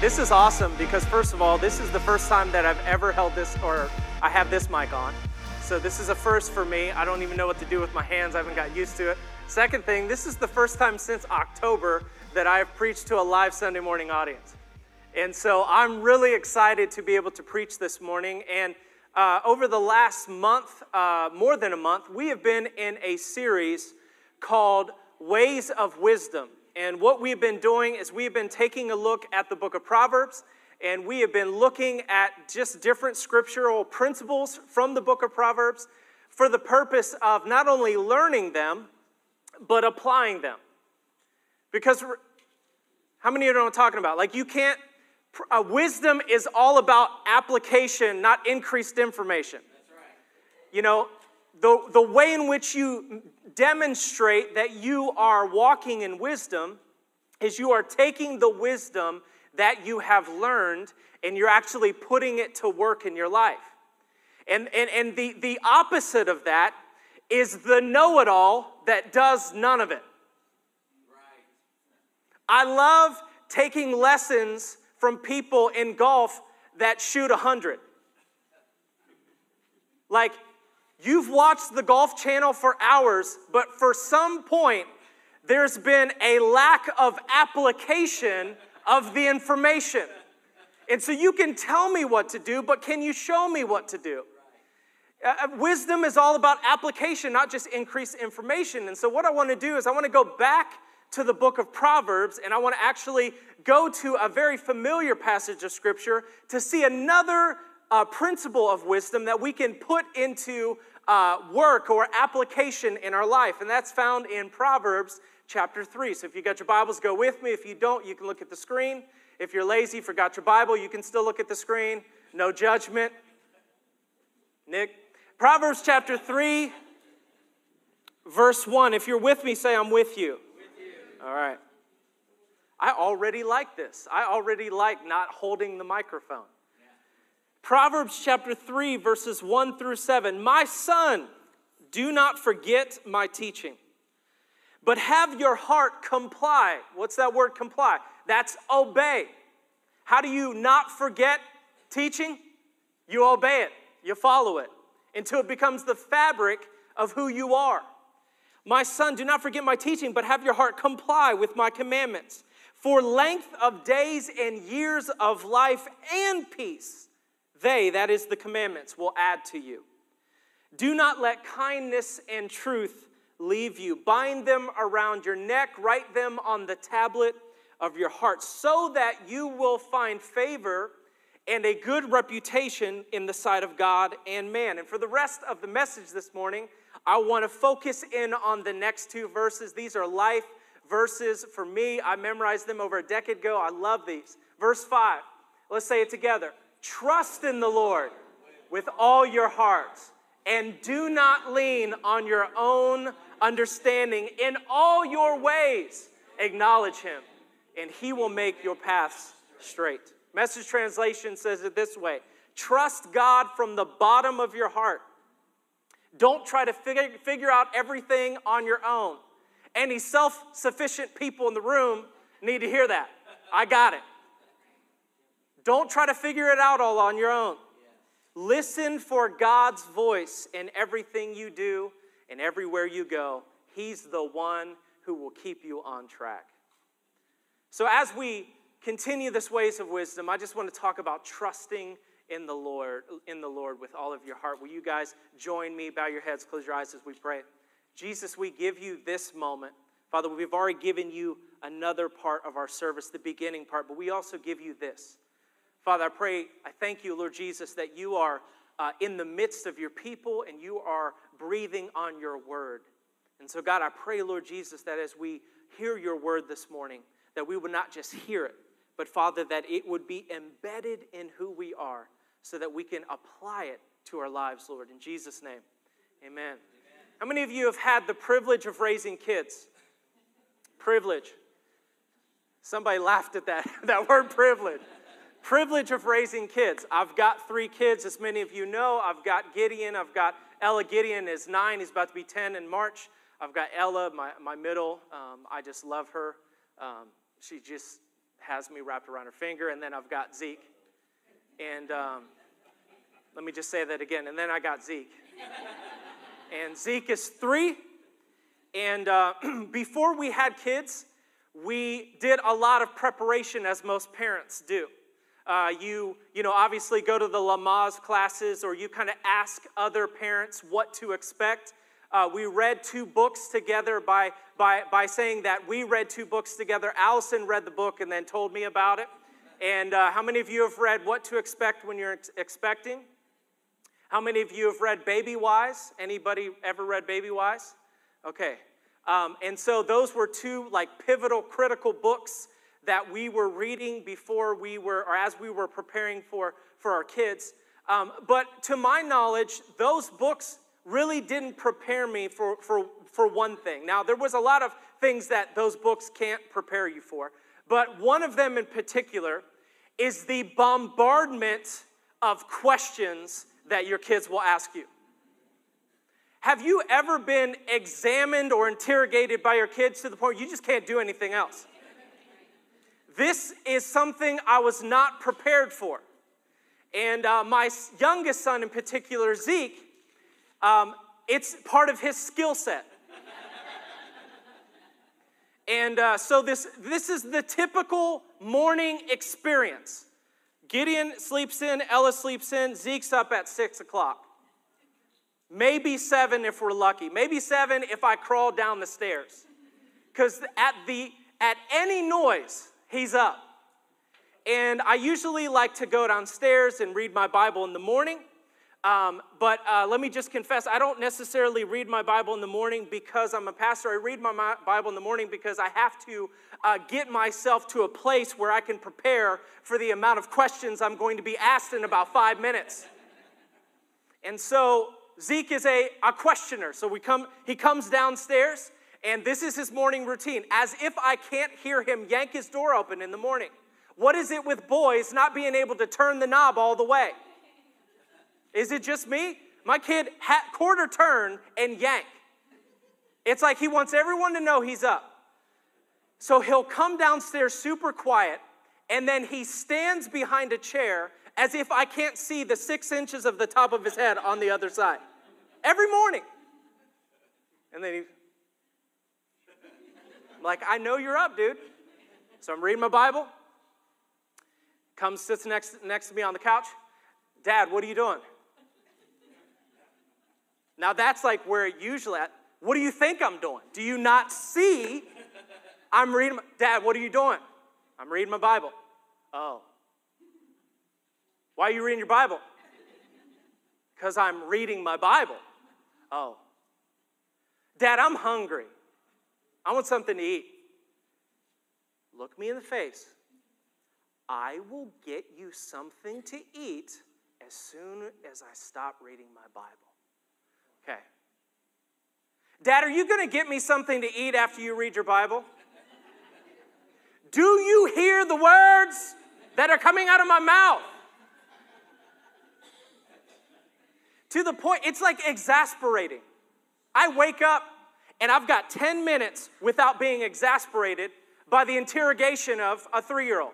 This is awesome because, first of all, this is the first time that I've ever held this or I have this mic on. So, this is a first for me. I don't even know what to do with my hands, I haven't got used to it. Second thing, this is the first time since October that I have preached to a live Sunday morning audience. And so, I'm really excited to be able to preach this morning. And uh, over the last month, uh, more than a month, we have been in a series called Ways of Wisdom. And what we've been doing is we've been taking a look at the book of Proverbs, and we have been looking at just different scriptural principles from the book of Proverbs for the purpose of not only learning them, but applying them. Because how many of you know what I'm talking about? Like, you can't, uh, wisdom is all about application, not increased information. That's right. You know, the, the way in which you demonstrate that you are walking in wisdom is you are taking the wisdom that you have learned and you're actually putting it to work in your life. And, and, and the, the opposite of that is the know it all that does none of it. Right. I love taking lessons from people in golf that shoot 100. Like, You've watched the Golf Channel for hours, but for some point, there's been a lack of application of the information. And so you can tell me what to do, but can you show me what to do? Uh, uh wisdom is all about application, not just increased information. And so, what I want to do is, I want to go back to the book of Proverbs and I want to actually go to a very familiar passage of scripture to see another uh, principle of wisdom that we can put into uh, work or application in our life, and that's found in Proverbs chapter 3. So if you got your Bibles, go with me. If you don't, you can look at the screen. If you're lazy, forgot your Bible, you can still look at the screen. No judgment. Nick. Proverbs chapter 3, verse 1. If you're with me, say, I'm with you. With you. All right. I already like this. I already like not holding the microphone. Proverbs chapter 3, verses 1 through 7. My son, do not forget my teaching, but have your heart comply. What's that word comply? That's obey. How do you not forget teaching? You obey it, you follow it until it becomes the fabric of who you are. My son, do not forget my teaching, but have your heart comply with my commandments. For length of days and years of life and peace they, that is the commandments, will add to you. Do not let kindness and truth leave you. Bind them around your neck, write them on the tablet of your heart, so that you will find favor and a good reputation in the sight of God and man. And for the rest of the message this morning, I want to focus in on the next two verses. These are life verses for me. I memorized them over a decade ago. I love these. Verse 5, let's say it together. Trust in the Lord with all your heart and do not lean on your own understanding. In all your ways, acknowledge him, and he will make your paths straight. Message translation says it this way Trust God from the bottom of your heart. Don't try to figure, figure out everything on your own. Any self sufficient people in the room need to hear that. I got it. Don't try to figure it out all on your own. Listen for God's voice in everything you do and everywhere you go. He's the one who will keep you on track. So, as we continue this ways of wisdom, I just want to talk about trusting in the Lord, in the Lord with all of your heart. Will you guys join me? Bow your heads, close your eyes as we pray. Jesus, we give you this moment. Father, we've already given you another part of our service, the beginning part, but we also give you this. Father, I pray, I thank you, Lord Jesus, that you are uh, in the midst of your people and you are breathing on your word. And so, God, I pray, Lord Jesus, that as we hear your word this morning, that we would not just hear it, but Father, that it would be embedded in who we are so that we can apply it to our lives, Lord. In Jesus' name, amen. amen. How many of you have had the privilege of raising kids? Privilege. Somebody laughed at that, that word privilege privilege of raising kids. I've got three kids, as many of you know. I've got Gideon. I've got Ella. Gideon is nine. He's about to be 10 in March. I've got Ella, my, my middle. Um, I just love her. Um, she just has me wrapped around her finger, and then I've got Zeke. And um, let me just say that again. And then I got Zeke. and Zeke is three. And uh, before we had kids, we did a lot of preparation, as most parents do. Uh, you, you know, obviously go to the Lamaze classes, or you kind of ask other parents what to expect. Uh, we read two books together by, by, by saying that we read two books together. Allison read the book and then told me about it. And uh, how many of you have read What to Expect When You're ex- Expecting? How many of you have read Baby Wise? Anybody ever read Baby Wise? Okay. Um, and so those were two like pivotal, critical books that we were reading before we were, or as we were preparing for, for our kids. Um, but to my knowledge, those books really didn't prepare me for, for, for one thing. Now, there was a lot of things that those books can't prepare you for, but one of them in particular is the bombardment of questions that your kids will ask you. Have you ever been examined or interrogated by your kids to the point you just can't do anything else? This is something I was not prepared for. And uh, my youngest son, in particular, Zeke, um, it's part of his skill set. and uh, so this, this is the typical morning experience. Gideon sleeps in, Ella sleeps in, Zeke's up at six o'clock. Maybe seven if we're lucky. Maybe seven if I crawl down the stairs. Because at the at any noise, he's up. And I usually like to go downstairs and read my Bible in the morning. Um, but uh, let me just confess, I don't necessarily read my Bible in the morning because I'm a pastor. I read my Bible in the morning because I have to uh, get myself to a place where I can prepare for the amount of questions I'm going to be asked in about five minutes. And so Zeke is a, a questioner. So we come, he comes downstairs, and this is his morning routine, as if I can't hear him yank his door open in the morning. What is it with boys not being able to turn the knob all the way? Is it just me? My kid ha- quarter turn and yank. It's like he wants everyone to know he's up. So he'll come downstairs super quiet, and then he stands behind a chair as if I can't see the six inches of the top of his head on the other side. Every morning. And then he, Like, I know you're up, dude. So I'm reading my Bible. Comes, sits next, next to me on the couch. Dad, what are you doing? Now that's like where usually at. What do you think I'm doing? Do you not see? I'm reading. My, Dad, what are you doing? I'm reading my Bible. Oh. Why are you reading your Bible? Because I'm reading my Bible. Oh. Dad, I'm hungry. I want something to eat. Look me in the face. I will get you something to eat as soon as I stop reading my Bible. Okay. Dad, are you going to get me something to eat after you read your Bible? Do you hear the words that are coming out of my mouth? to the point, it's like exasperating. I wake up and I've got 10 minutes without being exasperated by the interrogation of a three year old.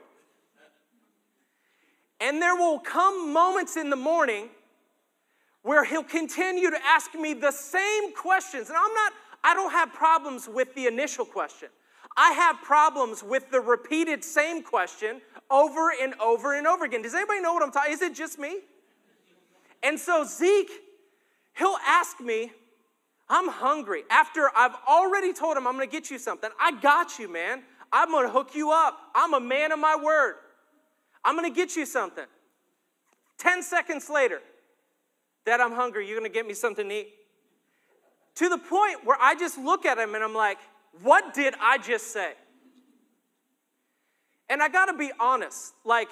And there will come moments in the morning where he'll continue to ask me the same questions. And I'm not, I don't have problems with the initial question. I have problems with the repeated same question over and over and over again. Does anybody know what I'm talking? Is it just me? And so Zeke, he'll ask me, I'm hungry. After I've already told him I'm gonna get you something, I got you, man. I'm gonna hook you up. I'm a man of my word. I'm gonna get you something. 10 seconds later, Dad, I'm hungry. You're going to get me something to eat? To the point where I just look at him and I'm like, what did I just say? And I got to be honest, like,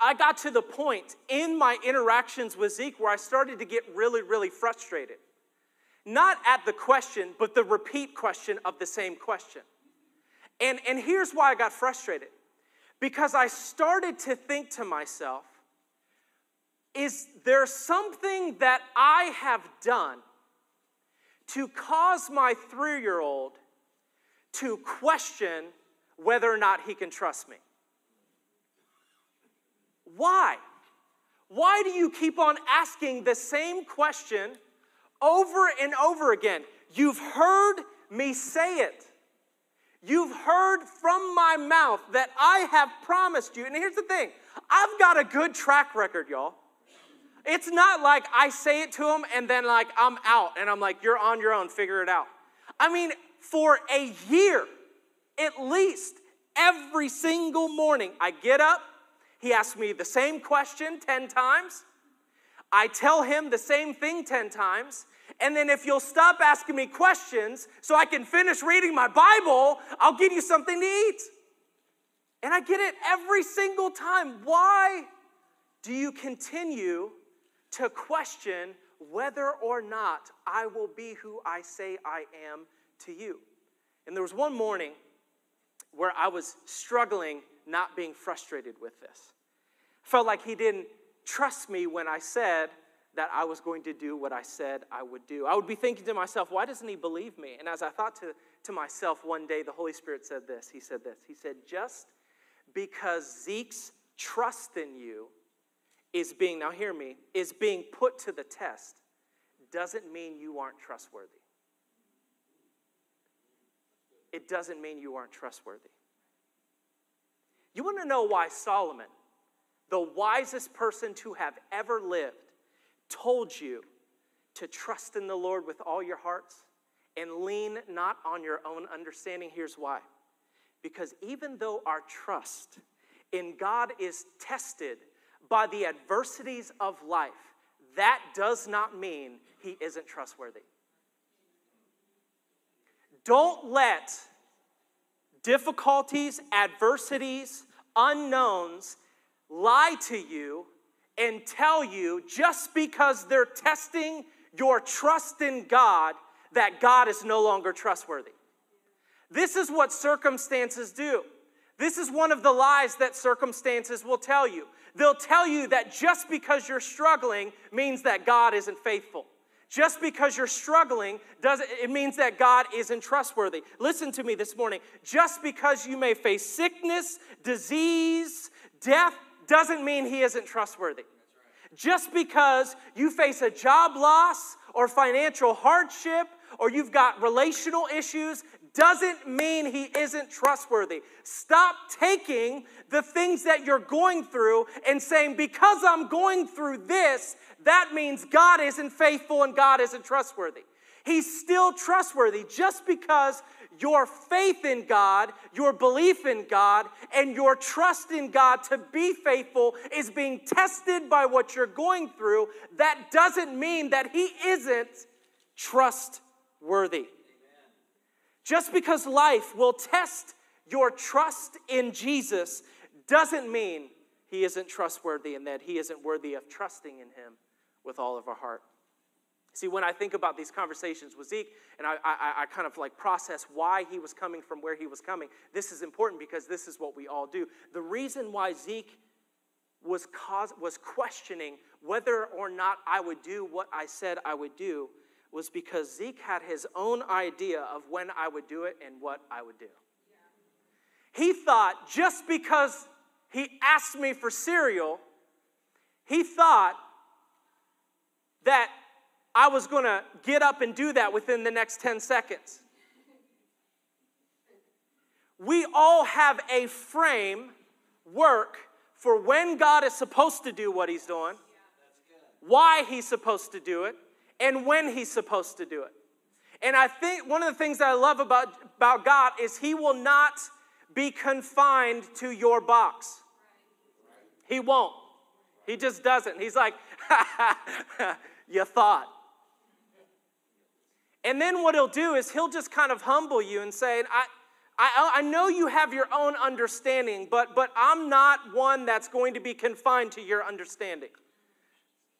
I got to the point in my interactions with Zeke where I started to get really, really frustrated. Not at the question, but the repeat question of the same question. And, and here's why I got frustrated because I started to think to myself, is there something that I have done to cause my three year old to question whether or not he can trust me? Why? Why do you keep on asking the same question over and over again? You've heard me say it. You've heard from my mouth that I have promised you. And here's the thing I've got a good track record, y'all. It's not like I say it to him and then, like, I'm out and I'm like, you're on your own, figure it out. I mean, for a year, at least every single morning, I get up, he asks me the same question 10 times. I tell him the same thing 10 times. And then, if you'll stop asking me questions so I can finish reading my Bible, I'll give you something to eat. And I get it every single time. Why do you continue to question whether or not I will be who I say I am to you? And there was one morning where I was struggling not being frustrated with this. Felt like he didn't trust me when I said that I was going to do what I said I would do. I would be thinking to myself, why doesn't he believe me? And as I thought to, to myself one day, the Holy Spirit said this. He said this. He said, just because Zeke's trust in you is being, now hear me, is being put to the test, doesn't mean you aren't trustworthy. It doesn't mean you aren't trustworthy. You want to know why Solomon, the wisest person to have ever lived, told you to trust in the Lord with all your hearts and lean not on your own understanding. Here's why. Because even though our trust in God is tested by the adversities of life, that does not mean he isn't trustworthy. Don't let difficulties, adversities, unknowns lie to you and tell you just because they're testing your trust in God that God is no longer trustworthy. This is what circumstances do. This is one of the lies that circumstances will tell you. They'll tell you that just because you're struggling means that God isn't faithful. Just because you're struggling does it means that God isn't trustworthy. Listen to me this morning. Just because you may face sickness, disease, death doesn't mean he isn't trustworthy. Just because you face a job loss or financial hardship or you've got relational issues doesn't mean he isn't trustworthy. Stop taking the things that you're going through and saying, because I'm going through this, that means God isn't faithful and God isn't trustworthy. He's still trustworthy just because your faith in God, your belief in God, and your trust in God to be faithful is being tested by what you're going through. That doesn't mean that He isn't trustworthy. Just because life will test your trust in Jesus doesn't mean He isn't trustworthy and that He isn't worthy of trusting in Him with all of our heart. See, when I think about these conversations with Zeke, and I, I, I, kind of like process why he was coming from where he was coming, this is important because this is what we all do. The reason why Zeke was, cause, was questioning whether or not I would do what I said I would do was because Zeke had his own idea of when I would do it and what I would do. He thought just because he asked me for cereal, he thought that I was going to get up and do that within the next 10 seconds. We all have a frame work for when God is supposed to do what he's doing, why he's supposed to do it, and when he's supposed to do it. And I think one of the things that I love about, about God is he will not be confined to your box. He won't. He just doesn't. He's like, you thought. And then what he'll do is he'll just kind of humble you and say, I, I, I know you have your own understanding, but, but I'm not one that's going to be confined to your understanding.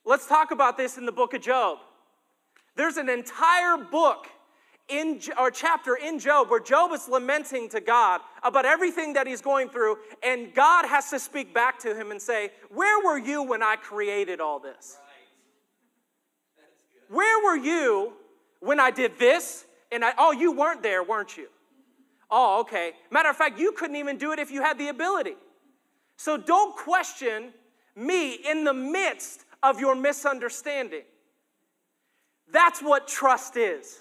Let's talk about this in the book of Job. There's an entire book in or chapter in Job where Job is lamenting to God about everything that he's going through, and God has to speak back to him and say, Where were you when I created all this? Where were you when I did this, and I, oh, you weren't there, weren't you? Oh, okay. Matter of fact, you couldn't even do it if you had the ability. So don't question me in the midst of your misunderstanding. That's what trust is.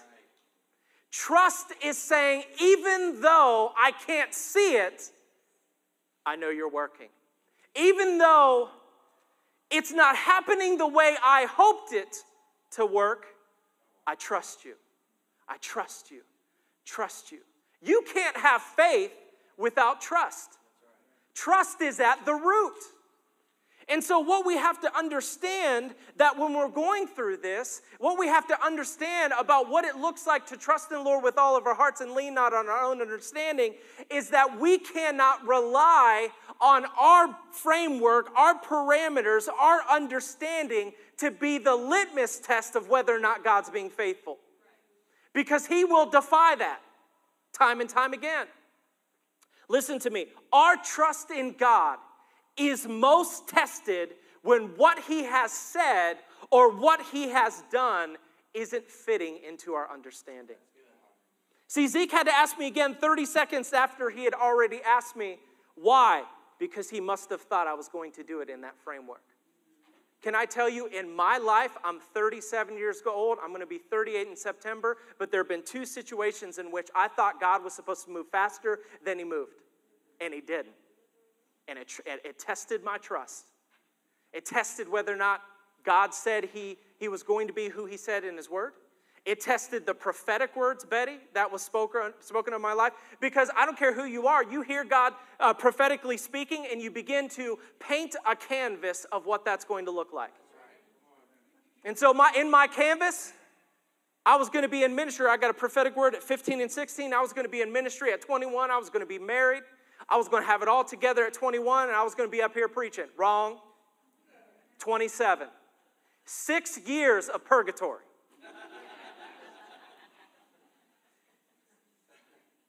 Trust is saying, even though I can't see it, I know you're working. Even though it's not happening the way I hoped it to work, I trust you. I trust you. Trust you. You can't have faith without trust. Trust is at the root. And so, what we have to understand that when we're going through this, what we have to understand about what it looks like to trust in the Lord with all of our hearts and lean not on our own understanding is that we cannot rely on our framework, our parameters, our understanding to be the litmus test of whether or not God's being faithful. Because He will defy that time and time again. Listen to me. Our trust in God is most tested when what he has said or what he has done isn't fitting into our understanding. See, Zeke had to ask me again 30 seconds after he had already asked me why, because he must have thought I was going to do it in that framework. Can I tell you, in my life, I'm 37 years old. I'm going to be 38 in September, but there have been two situations in which I thought God was supposed to move faster than he moved, and he didn't and it, it, tested my trust. It tested whether or not God said he, he was going to be who he said in his word. It tested the prophetic words, Betty, that was spoken, spoken in my life. Because I don't care who you are, you hear God uh, prophetically speaking and you begin to paint a canvas of what that's going to look like. And so, my, in my canvas, I was going to be in ministry. I got a prophetic word at 15 and 16. I was going to be in ministry at 21. I was going to be married. I was going to have it all together at 21 and I was going to be up here preaching. Wrong. 27. Six years of purgatory.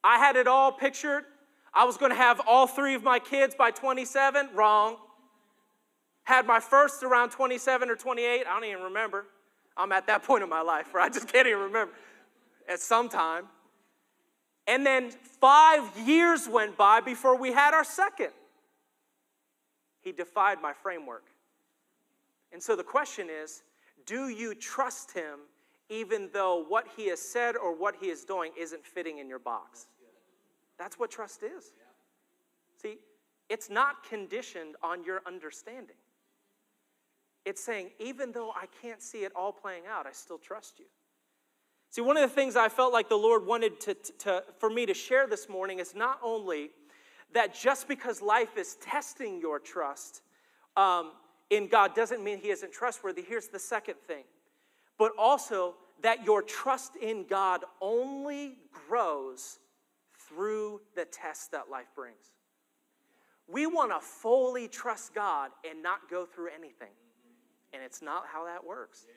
I had it all pictured. I was going to have all three of my kids by 27. Wrong. Had my first around 27 or 28. I don't even remember. I'm at that point in my life where I just can't even remember. At some time. And then five years went by before we had our second. He defied my framework. And so the question is do you trust him even though what he has said or what he is doing isn't fitting in your box? That's what trust is. See, it's not conditioned on your understanding. It's saying, even though I can't see it all playing out, I still trust you. See, one of the things I felt like the Lord wanted to, to, for me to share this morning is not only that just because life is testing your trust um, in God doesn't mean He isn't trustworthy. Here's the second thing, but also that your trust in God only grows through the test that life brings. We want to fully trust God and not go through anything. And it's not how that works. Yeah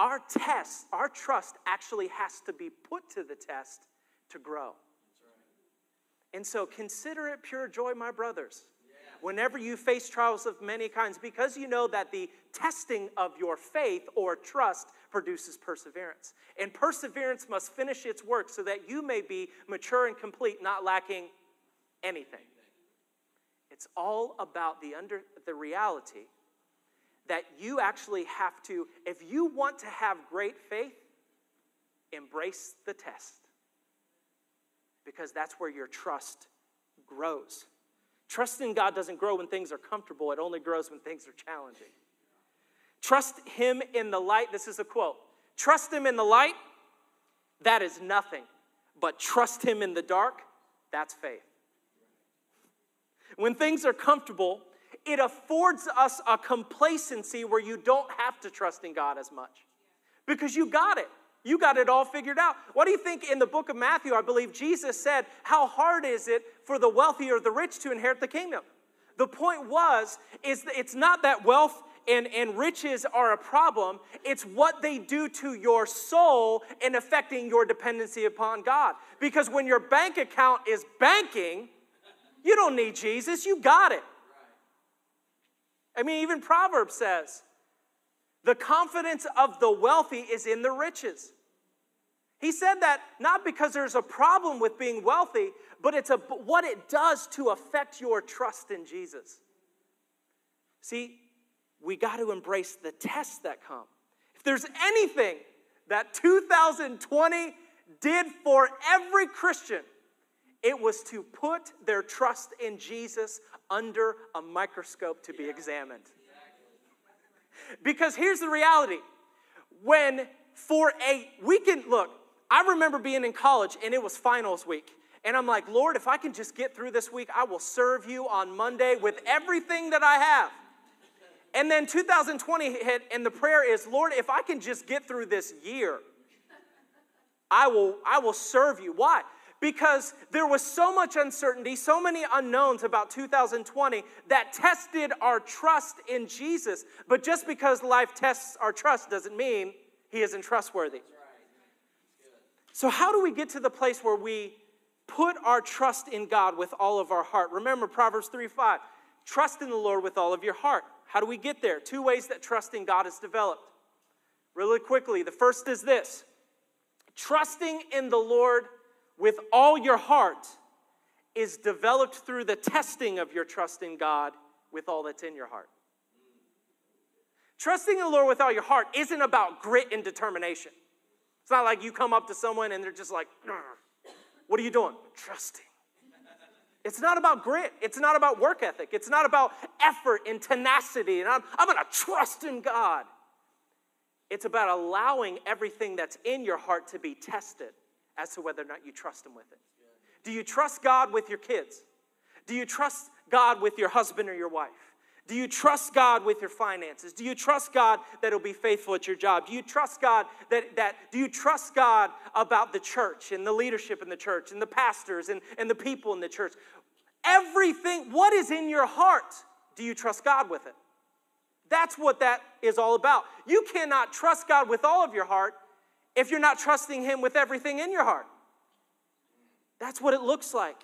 our test, our trust actually has to be put to the test to grow. And so consider it pure joy, my brothers, whenever you face trials of many kinds, because you know that the testing of your faith or trust produces perseverance. And perseverance must finish its work so that you may be mature and complete, not lacking anything. It's all about the, under, the reality that you actually have to, if you want to have great faith, embrace the test. Because that's where your trust grows. Trust in God doesn't grow when things are comfortable, it only grows when things are challenging. Trust Him in the light. This is a quote Trust Him in the light, that is nothing. But trust Him in the dark, that's faith. When things are comfortable, it affords us a complacency where you don't have to trust in God as much because you got it. You got it all figured out. What do you think in the book of Matthew? I believe Jesus said, How hard is it for the wealthy or the rich to inherit the kingdom? The point was, is it's not that wealth and, and riches are a problem, it's what they do to your soul in affecting your dependency upon God. Because when your bank account is banking, you don't need Jesus, you got it. I mean, even Proverbs says, the confidence of the wealthy is in the riches. He said that not because there's a problem with being wealthy, but it's a, what it does to affect your trust in Jesus. See, we got to embrace the tests that come. If there's anything that 2020 did for every Christian, it was to put their trust in Jesus under a microscope to be examined. Because here's the reality when for a weekend, look, I remember being in college and it was finals week. And I'm like, Lord, if I can just get through this week, I will serve you on Monday with everything that I have. And then 2020 hit, and the prayer is, Lord, if I can just get through this year, I will, I will serve you. Why? Because there was so much uncertainty, so many unknowns about 2020 that tested our trust in Jesus. But just because life tests our trust doesn't mean he isn't trustworthy. So, how do we get to the place where we put our trust in God with all of our heart? Remember Proverbs 3 5. Trust in the Lord with all of your heart. How do we get there? Two ways that trusting God is developed. Really quickly, the first is this trusting in the Lord with all your heart is developed through the testing of your trust in God with all that's in your heart. Trusting the Lord with all your heart isn't about grit and determination. It's not like you come up to someone and they're just like, what are you doing? Trusting. It's not about grit. It's not about work ethic. It's not about effort and tenacity. And I'm, I'm going to trust in God. It's about allowing everything that's in your heart to be tested as to whether or not you trust Him with it. Do you trust God with your kids? Do you trust God with your husband or your wife? Do you trust God with your finances? Do you trust God that He'll be faithful at your job? Do you trust God that, that do you trust God about the church and the leadership in the church and the pastors and, and the people in the church? Everything, what is in your heart? Do you trust God with it? That's what that is all about. You cannot trust God with all of your heart if you're not trusting Him with everything in your heart. That's what it looks like.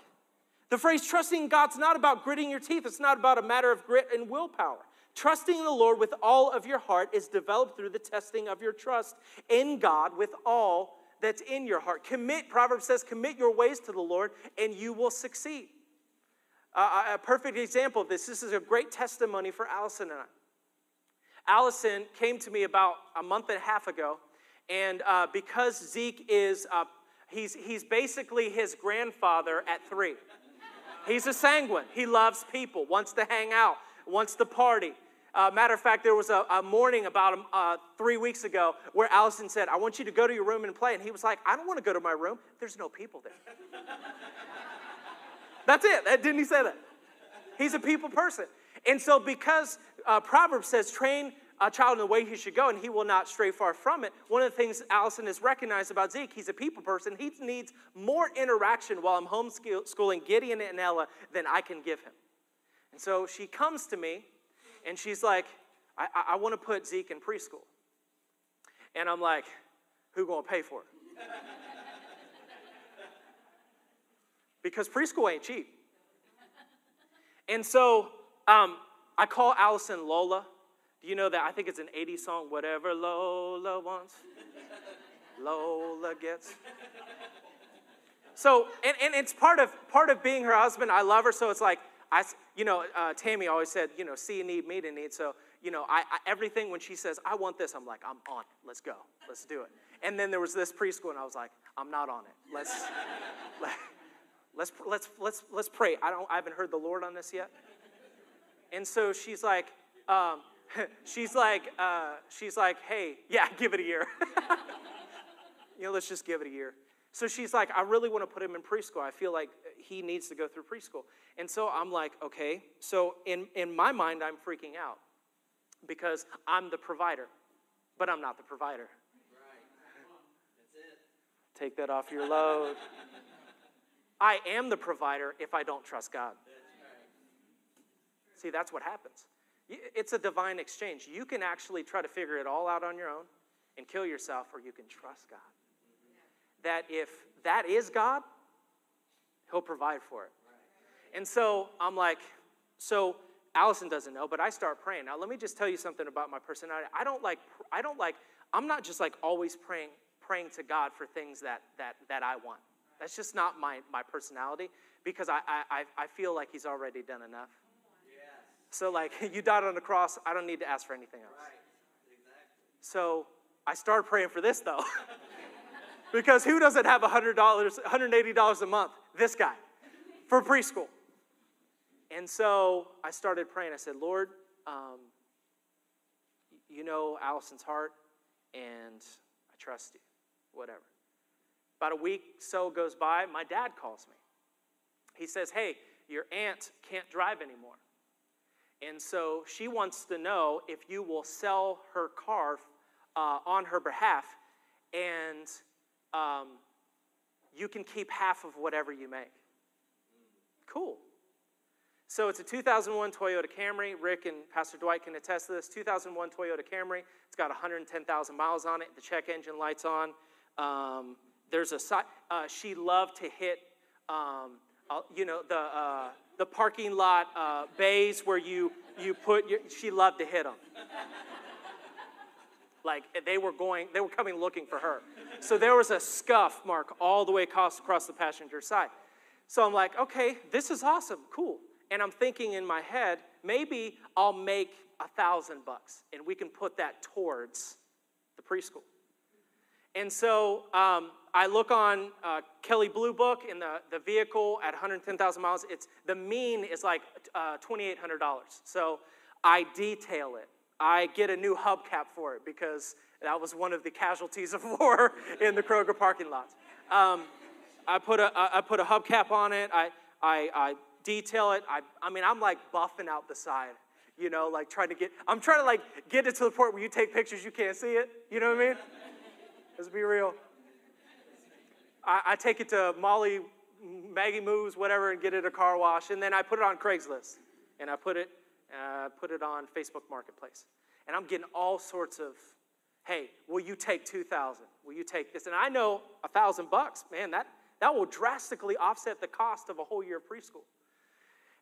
The phrase trusting God's not about gritting your teeth, it's not about a matter of grit and willpower. Trusting the Lord with all of your heart is developed through the testing of your trust in God with all that's in your heart. Commit, Proverbs says, commit your ways to the Lord and you will succeed. Uh, a perfect example of this, this is a great testimony for Allison and I. Allison came to me about a month and a half ago, and uh, because Zeke is, uh, he's, he's basically his grandfather at three. He's a sanguine. He loves people, wants to hang out, wants to party. Uh, matter of fact, there was a, a morning about um, uh, three weeks ago where Allison said, I want you to go to your room and play. And he was like, I don't want to go to my room. There's no people there. That's it. Didn't he say that? He's a people person. And so, because uh, Proverbs says, train a child in the way he should go, and he will not stray far from it. One of the things Allison has recognized about Zeke, he's a people person. He needs more interaction while I'm homeschooling Gideon and Ella than I can give him. And so she comes to me, and she's like, I, I, I want to put Zeke in preschool. And I'm like, who gonna pay for it? because preschool ain't cheap. And so um, I call Allison Lola. You know that? I think it's an 80s song, Whatever Lola Wants, Lola Gets. So, and, and it's part of, part of being her husband. I love her, so it's like, I, you know, uh, Tammy always said, you know, see a need, meet a need. So, you know, I, I, everything when she says, I want this, I'm like, I'm on it. Let's go. Let's do it. And then there was this preschool, and I was like, I'm not on it. Let's, let, let's, let's, let's, let's pray. I, don't, I haven't heard the Lord on this yet. And so she's like, um, she's like, uh, she's like, hey, yeah, give it a year. you know, let's just give it a year. So she's like, I really want to put him in preschool. I feel like he needs to go through preschool. And so I'm like, okay. So in, in my mind, I'm freaking out because I'm the provider, but I'm not the provider. Right. Take that off your load. I am the provider if I don't trust God. See, that's what happens. It's a divine exchange. You can actually try to figure it all out on your own and kill yourself, or you can trust God. That if that is God, He'll provide for it. And so I'm like, so Allison doesn't know, but I start praying. Now let me just tell you something about my personality. I don't like, I don't like, I'm not just like always praying, praying to God for things that that that I want. That's just not my my personality because I I I feel like He's already done enough. So, like, you died on the cross, I don't need to ask for anything else. So, I started praying for this though. because who doesn't have $100, $180 a month? This guy for preschool. And so I started praying. I said, Lord, um, you know Allison's heart, and I trust you, whatever. About a week so goes by, my dad calls me. He says, Hey, your aunt can't drive anymore. And so she wants to know if you will sell her car uh, on her behalf, and um, you can keep half of whatever you make. Cool. So it's a 2001 Toyota Camry. Rick and Pastor Dwight can attest to this. 2001 Toyota Camry. It's got 110,000 miles on it. The check engine light's on. Um, there's a uh, she loved to hit, um, uh, you know, the uh, the parking lot uh, bays where you you put your. She loved to hit them. like they were going, they were coming looking for her. So there was a scuff mark all the way across across the passenger side. So I'm like, okay, this is awesome, cool. And I'm thinking in my head, maybe I'll make a thousand bucks and we can put that towards the preschool. And so um, I look on uh, Kelley Blue Book in the, the vehicle at 110,000 miles. It's, the mean is like uh, $2,800. So I detail it. I get a new hubcap for it because that was one of the casualties of war in the Kroger parking lot. Um, I put a, I put a hubcap on it. I, I, I detail it. I, I mean, I'm like buffing out the side, you know, like trying to get, I'm trying to like get it to the point where you take pictures, you can't see it. You know what I mean? Let's be real. I, I take it to Molly, Maggie Moves, whatever, and get it a car wash. And then I put it on Craigslist. And I put it, uh, put it on Facebook Marketplace. And I'm getting all sorts of, hey, will you take 2000 Will you take this? And I know a thousand bucks, man, that, that will drastically offset the cost of a whole year of preschool.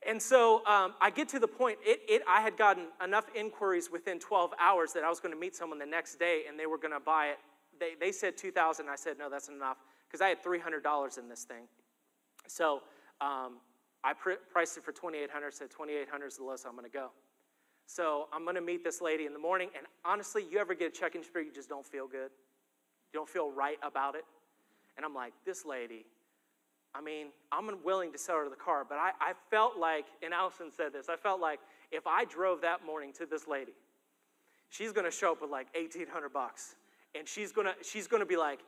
And so um, I get to the point, it, it, I had gotten enough inquiries within 12 hours that I was going to meet someone the next day and they were going to buy it. They, they said 2000 I said, no, that's not enough, because I had $300 in this thing. So um, I pr- priced it for 2800 said 2800 is the lowest I'm going to go. So I'm going to meet this lady in the morning, and honestly, you ever get a check-in spirit, you just don't feel good? You don't feel right about it? And I'm like, this lady, I mean, I'm willing to sell her the car, but I, I felt like, and Allison said this, I felt like if I drove that morning to this lady, she's gonna show up with like 1800 bucks. And she's gonna, she's gonna be like,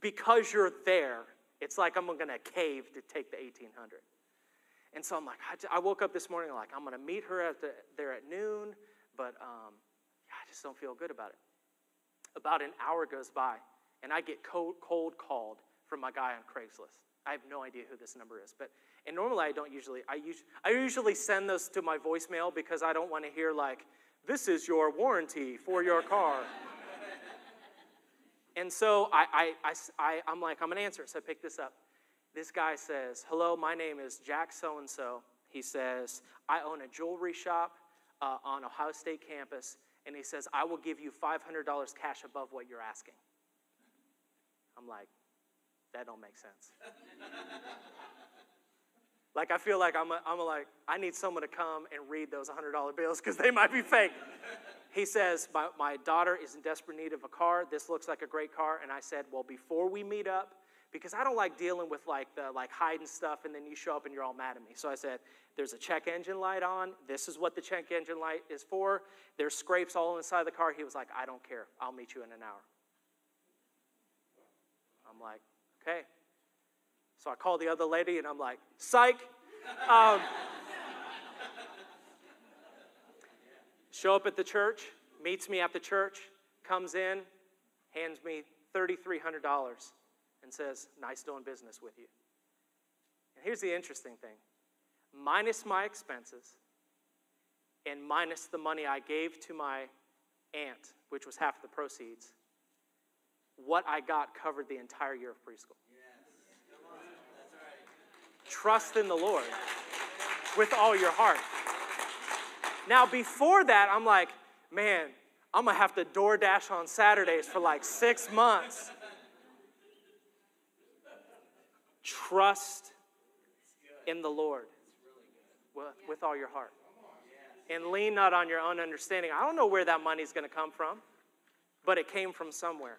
because you're there, it's like I'm gonna cave to take the 1800. And so I'm like, I, woke up this morning like, I'm gonna meet her at the, there at noon, but um, I just don't feel good about it. About an hour goes by, and I get cold, cold called from my guy on Craigslist. I have no idea who this number is, but and normally I don't usually. I, us, I usually send those to my voicemail because I don't want to hear like, "This is your warranty for your car." And so I, I, I, I, I'm like, I'm gonna answer. So I pick this up. This guy says, "Hello, my name is Jack So and So." He says, "I own a jewelry shop uh, on Ohio State campus." And he says, I will give you $500 cash above what you're asking. I'm like, that don't make sense. like I feel like I'm, a, I'm a like I need someone to come and read those $100 bills because they might be fake. He says my, my daughter is in desperate need of a car. This looks like a great car, and I said, well, before we meet up, because I don't like dealing with like the like hiding stuff and then you show up and you're all mad at me. So I said, there's a check engine light on. This is what the check engine light is for. There's scrapes all inside the car. He was like, I don't care. I'll meet you in an hour. I'm like, okay. So I call the other lady and I'm like, psych. Um, show up at the church, meets me at the church, comes in, hands me $3,300 and says, Nice doing business with you. And here's the interesting thing minus my expenses and minus the money I gave to my aunt, which was half the proceeds, what I got covered the entire year of preschool. Trust in the Lord with all your heart. Now, before that, I'm like, man, I'm gonna have to DoorDash on Saturdays for like six months. Trust in the Lord with, with all your heart. And lean not on your own understanding. I don't know where that money's to come from, but it came from somewhere.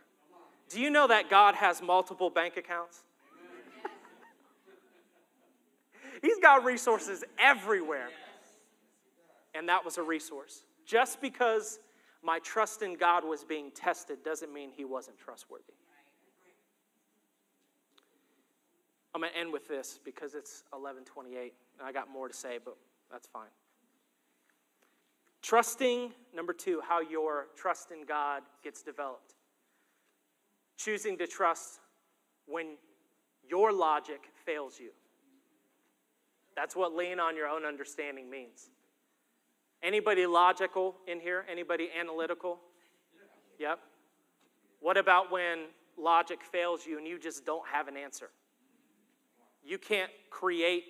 Do you know that God has multiple bank accounts? He's got resources everywhere. And that was a resource. Just because my trust in God was being tested doesn't mean he wasn't trustworthy. I'm going to end with this because it's 1128. and I got more to say, but that's fine. Trusting, number two, how your trust in God gets developed. Choosing to trust when your logic fails you. That's what lean on your own understanding means. Anybody logical in here? Anybody analytical? Yep. What about when logic fails you and you just don't have an answer? You can't create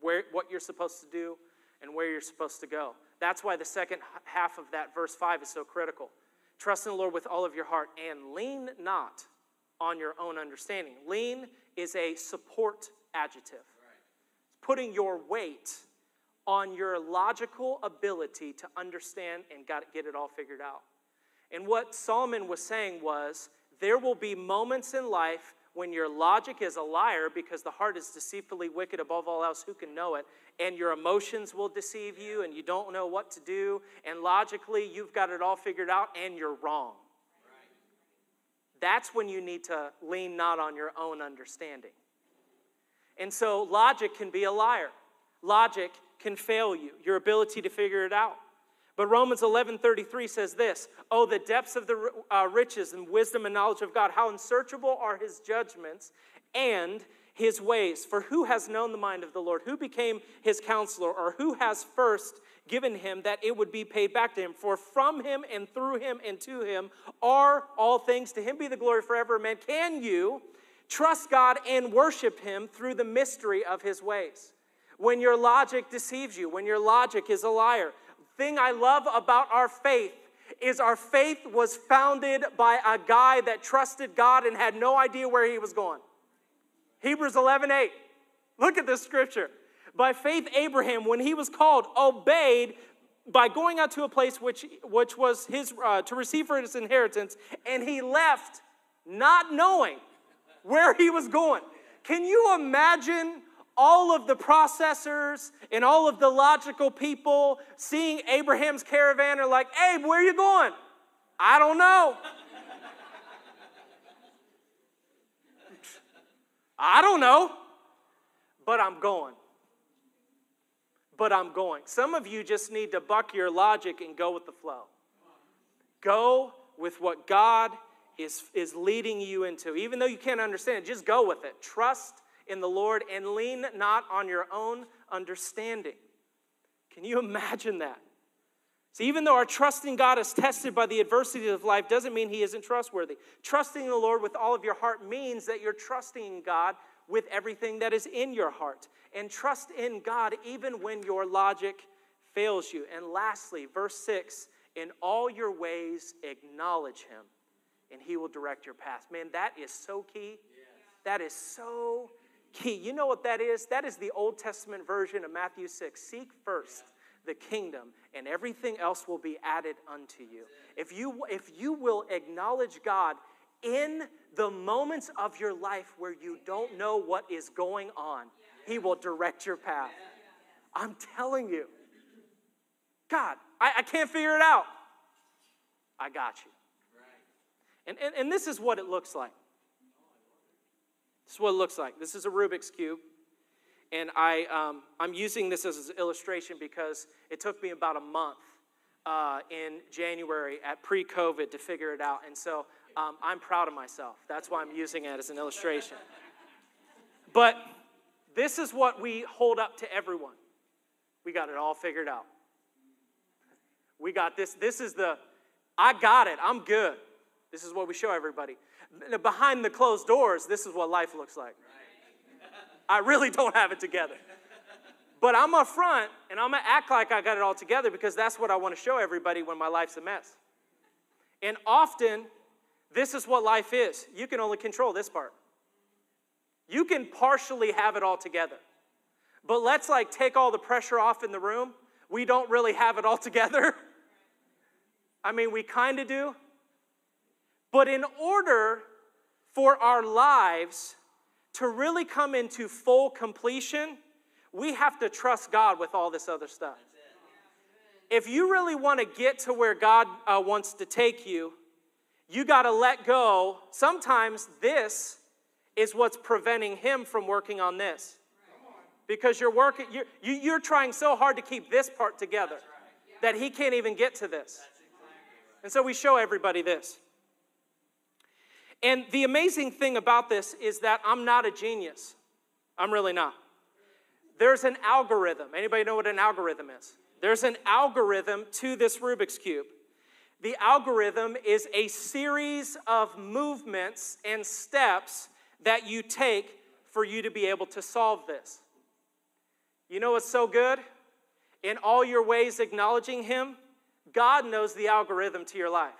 where, what you're supposed to do and where you're supposed to go. That's why the second half of that verse 5 is so critical. Trust in the Lord with all of your heart and lean not on your own understanding. Lean is a support adjective it's putting your weight on your logical ability to understand and got, get it all figured out. And what Solomon was saying was there will be moments in life when your logic is a liar because the heart is deceitfully wicked above all else, who can know it? And your emotions will deceive you and you don't know what to do. And logically, you've got it all figured out and you're wrong. That's when you need to lean not on your own understanding. And so logic can be a liar. Logic can fail you, your ability to figure it out. But Romans 11:33 says this, "Oh the depths of the uh, riches and wisdom and knowledge of God, how unsearchable are his judgments and his ways. For who has known the mind of the Lord? Who became his counselor or who has first given him that it would be paid back to him? For from him and through him and to him are all things. To him be the glory forever. Man, can you Trust God and worship Him through the mystery of His ways. When your logic deceives you, when your logic is a liar. thing I love about our faith is our faith was founded by a guy that trusted God and had no idea where he was going. Hebrews 11 8. Look at this scripture. By faith, Abraham, when he was called, obeyed by going out to a place which, which was his uh, to receive for his inheritance, and he left not knowing where he was going. Can you imagine all of the processors and all of the logical people seeing Abraham's caravan are like, Abe, where are you going? I don't know. I don't know, but I'm going. But I'm going. Some of you just need to buck your logic and go with the flow. Go with what God is, is leading you into. Even though you can't understand it, just go with it. Trust in the Lord and lean not on your own understanding. Can you imagine that? See, even though our trust in God is tested by the adversity of life, doesn't mean He isn't trustworthy. Trusting the Lord with all of your heart means that you're trusting God with everything that is in your heart. And trust in God even when your logic fails you. And lastly, verse 6 in all your ways, acknowledge Him and He will direct your path. Man, that is so key. That is so key. You know what that is? That is the Old Testament version of Matthew 6. Seek first the kingdom, and everything else will be added unto you. If you, if you will acknowledge God in the moments of your life where you don't know what is going on, He will direct your path. I'm telling you. God, I, I can't figure it out. I got you. And, and, and this is what it looks like. This is what it looks like. This is a Rubik's Cube. And I, um, I'm using this as an illustration because it took me about a month uh, in January at pre COVID to figure it out. And so um, I'm proud of myself. That's why I'm using it as an illustration. but this is what we hold up to everyone. We got it all figured out. We got this. This is the, I got it. I'm good. This is what we show everybody. Behind the closed doors, this is what life looks like. I really don't have it together. But I'm up front and I'm gonna act like I got it all together because that's what I wanna show everybody when my life's a mess. And often, this is what life is. You can only control this part. You can partially have it all together. But let's like take all the pressure off in the room we don't really have it all together. I mean, we kind of do. But in order for our lives to really come into full completion, we have to trust God with all this other stuff. If you really want to get to where God uh, wants to take you, you got to let go. Sometimes this is what's preventing Him from working on this. Because you're working, you're, you're trying so hard to keep this part together that He can't even get to this. And so we show everybody this. And the amazing thing about this is that I'm not a genius. I'm really not. There's an algorithm. Anybody know what an algorithm is? There's an algorithm to this Rubik's Cube. The algorithm is a series of movements and steps that you take for you to be able to solve this. You know what's so good? In all your ways acknowledging Him, God knows the algorithm to your life,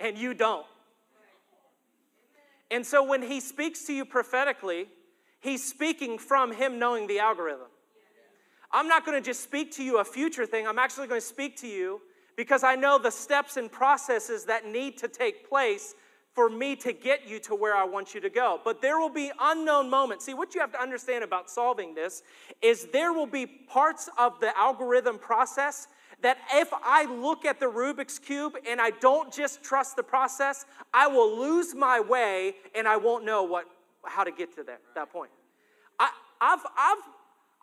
and you don't. And so when he speaks to you prophetically, he's speaking from him knowing the algorithm. I'm not going to just speak to you a future thing, I'm actually going to speak to you because I know the steps and processes that need to take place for me to get you to where I want you to go. But there will be unknown moments. See, what you have to understand about solving this is there will be parts of the algorithm process that if I look at the Rubik's Cube and I don't just trust the process, I will lose my way and I won't know what, how to get to that, that point. I, I've, I've,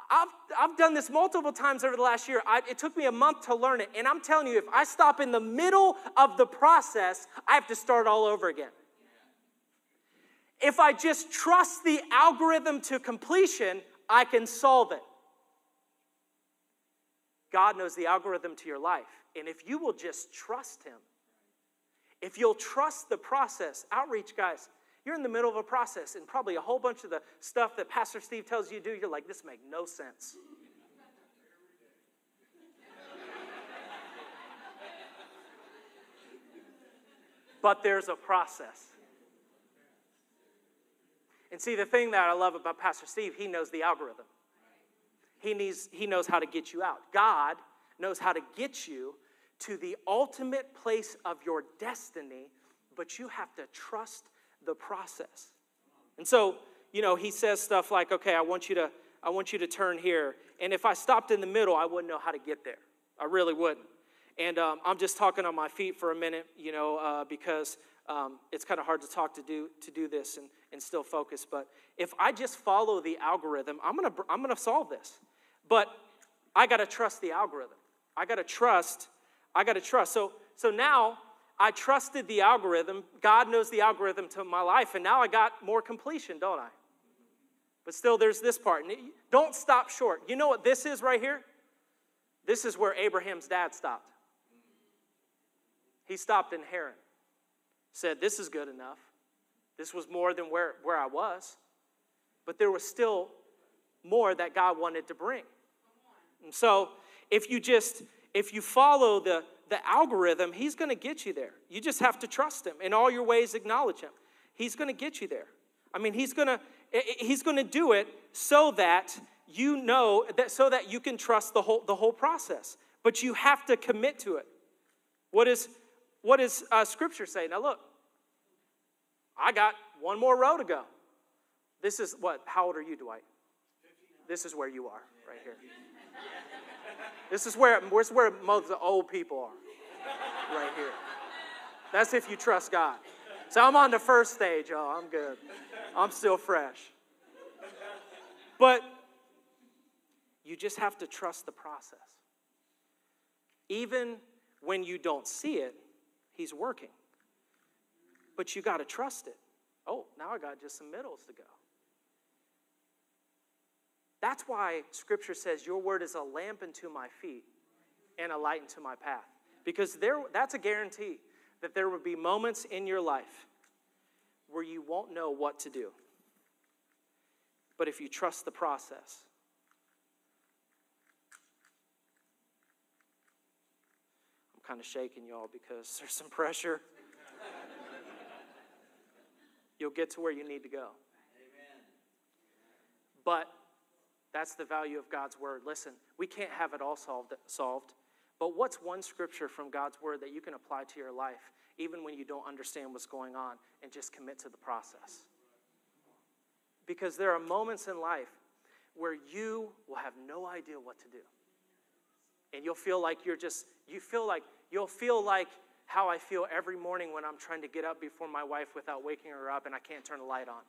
I've, I've done this multiple times over the last year. I, it took me a month to learn it. And I'm telling you, if I stop in the middle of the process, I have to start all over again. If I just trust the algorithm to completion, I can solve it. God knows the algorithm to your life. And if you will just trust Him, if you'll trust the process, outreach, guys, you're in the middle of a process, and probably a whole bunch of the stuff that Pastor Steve tells you to do, you're like, this makes no sense. but there's a process. And see, the thing that I love about Pastor Steve, he knows the algorithm. He, needs, he knows how to get you out. God knows how to get you to the ultimate place of your destiny, but you have to trust the process. And so, you know, he says stuff like, okay, I want you to, I want you to turn here. And if I stopped in the middle, I wouldn't know how to get there. I really wouldn't. And um, I'm just talking on my feet for a minute, you know, uh, because um, it's kind of hard to talk to do to do this and, and still focus. But if I just follow the algorithm, I'm gonna I'm gonna solve this. But I got to trust the algorithm. I got to trust. I got to trust. So, so now I trusted the algorithm. God knows the algorithm to my life, and now I got more completion, don't I? But still, there's this part. Don't stop short. You know what this is right here? This is where Abraham's dad stopped. He stopped in Haran. Said, This is good enough. This was more than where, where I was. But there was still more that God wanted to bring. And so if you just if you follow the the algorithm, he's going to get you there. You just have to trust him. In all your ways acknowledge him. He's going to get you there. I mean, he's going to he's going to do it so that you know that so that you can trust the whole the whole process. But you have to commit to it. What is what does uh, Scripture say? Now look, I got one more row to go. This is what? How old are you, Dwight? This is where you are, right here. This is where, this is where most of the old people are, right here. That's if you trust God. So I'm on the first stage, oh, I'm good. I'm still fresh. But you just have to trust the process. Even when you don't see it, He's working. But you got to trust it. Oh, now I got just some middles to go. That's why Scripture says, Your word is a lamp unto my feet and a light unto my path. Because there, that's a guarantee that there will be moments in your life where you won't know what to do. But if you trust the process, I'm kind of shaking y'all because there's some pressure. You'll get to where you need to go. Amen. But That's the value of God's word. Listen, we can't have it all solved, solved, but what's one scripture from God's word that you can apply to your life, even when you don't understand what's going on, and just commit to the process? Because there are moments in life where you will have no idea what to do. And you'll feel like you're just, you feel like, you'll feel like how I feel every morning when I'm trying to get up before my wife without waking her up and I can't turn the light on.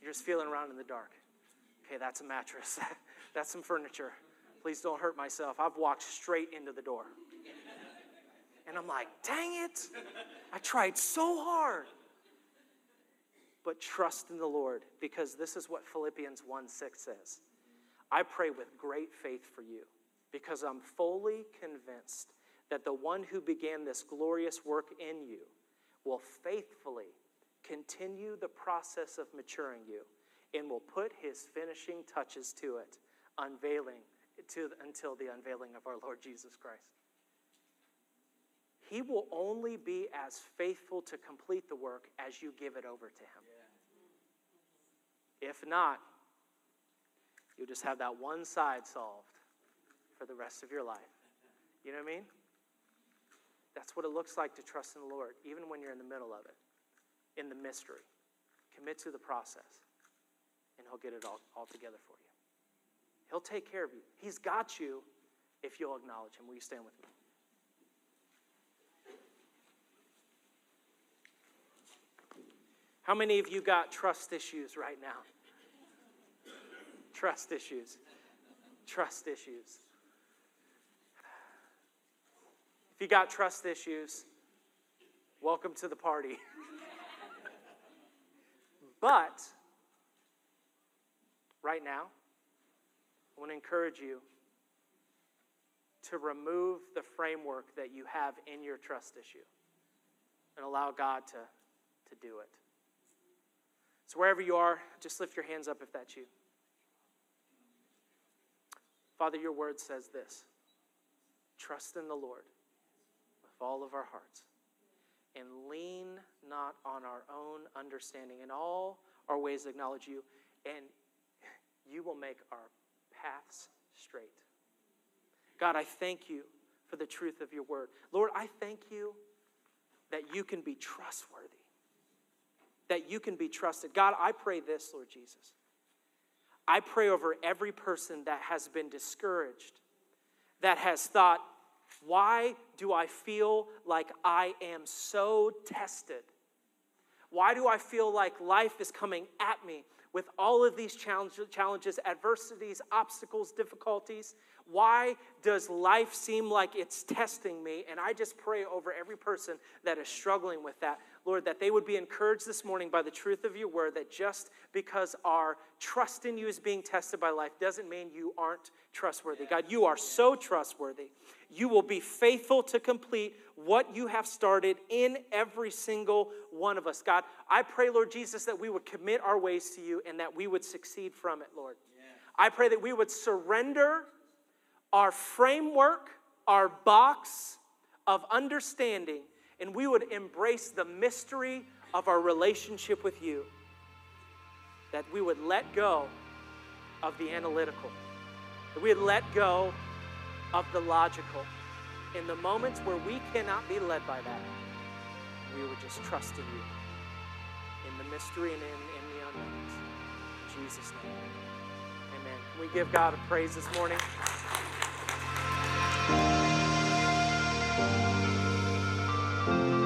You're just feeling around in the dark. Okay, that's a mattress. that's some furniture. Please don't hurt myself. I've walked straight into the door. And I'm like, dang it. I tried so hard. But trust in the Lord because this is what Philippians 1 6 says. I pray with great faith for you because I'm fully convinced that the one who began this glorious work in you will faithfully continue the process of maturing you and will put his finishing touches to it, unveiling to, until the unveiling of our Lord Jesus Christ. He will only be as faithful to complete the work as you give it over to him. If not, you'll just have that one side solved for the rest of your life. You know what I mean? That's what it looks like to trust in the Lord, even when you're in the middle of it, in the mystery. Commit to the process, and He'll get it all, all together for you. He'll take care of you. He's got you if you'll acknowledge Him. Will you stand with me? How many of you got trust issues right now? Trust issues. Trust issues. If you got trust issues, welcome to the party. but right now, I want to encourage you to remove the framework that you have in your trust issue and allow God to, to do it. So, wherever you are, just lift your hands up if that's you. Father, your word says this trust in the Lord with all of our hearts and lean not on our own understanding. In all our ways, acknowledge you, and you will make our paths straight. God, I thank you for the truth of your word. Lord, I thank you that you can be trustworthy, that you can be trusted. God, I pray this, Lord Jesus. I pray over every person that has been discouraged, that has thought, why do I feel like I am so tested? Why do I feel like life is coming at me with all of these challenges, adversities, obstacles, difficulties? Why does life seem like it's testing me? And I just pray over every person that is struggling with that, Lord, that they would be encouraged this morning by the truth of your word that just because our trust in you is being tested by life doesn't mean you aren't trustworthy. God, you are so trustworthy. You will be faithful to complete what you have started in every single one of us. God, I pray, Lord Jesus, that we would commit our ways to you and that we would succeed from it, Lord. Yeah. I pray that we would surrender our framework, our box of understanding, and we would embrace the mystery of our relationship with you. That we would let go of the analytical, that we would let go of the logical. In the moments where we cannot be led by that, we would just trust in you, in the mystery and in, in the unknowns. In Jesus' name. Amen. Can we give God a praise this morning? Thank you.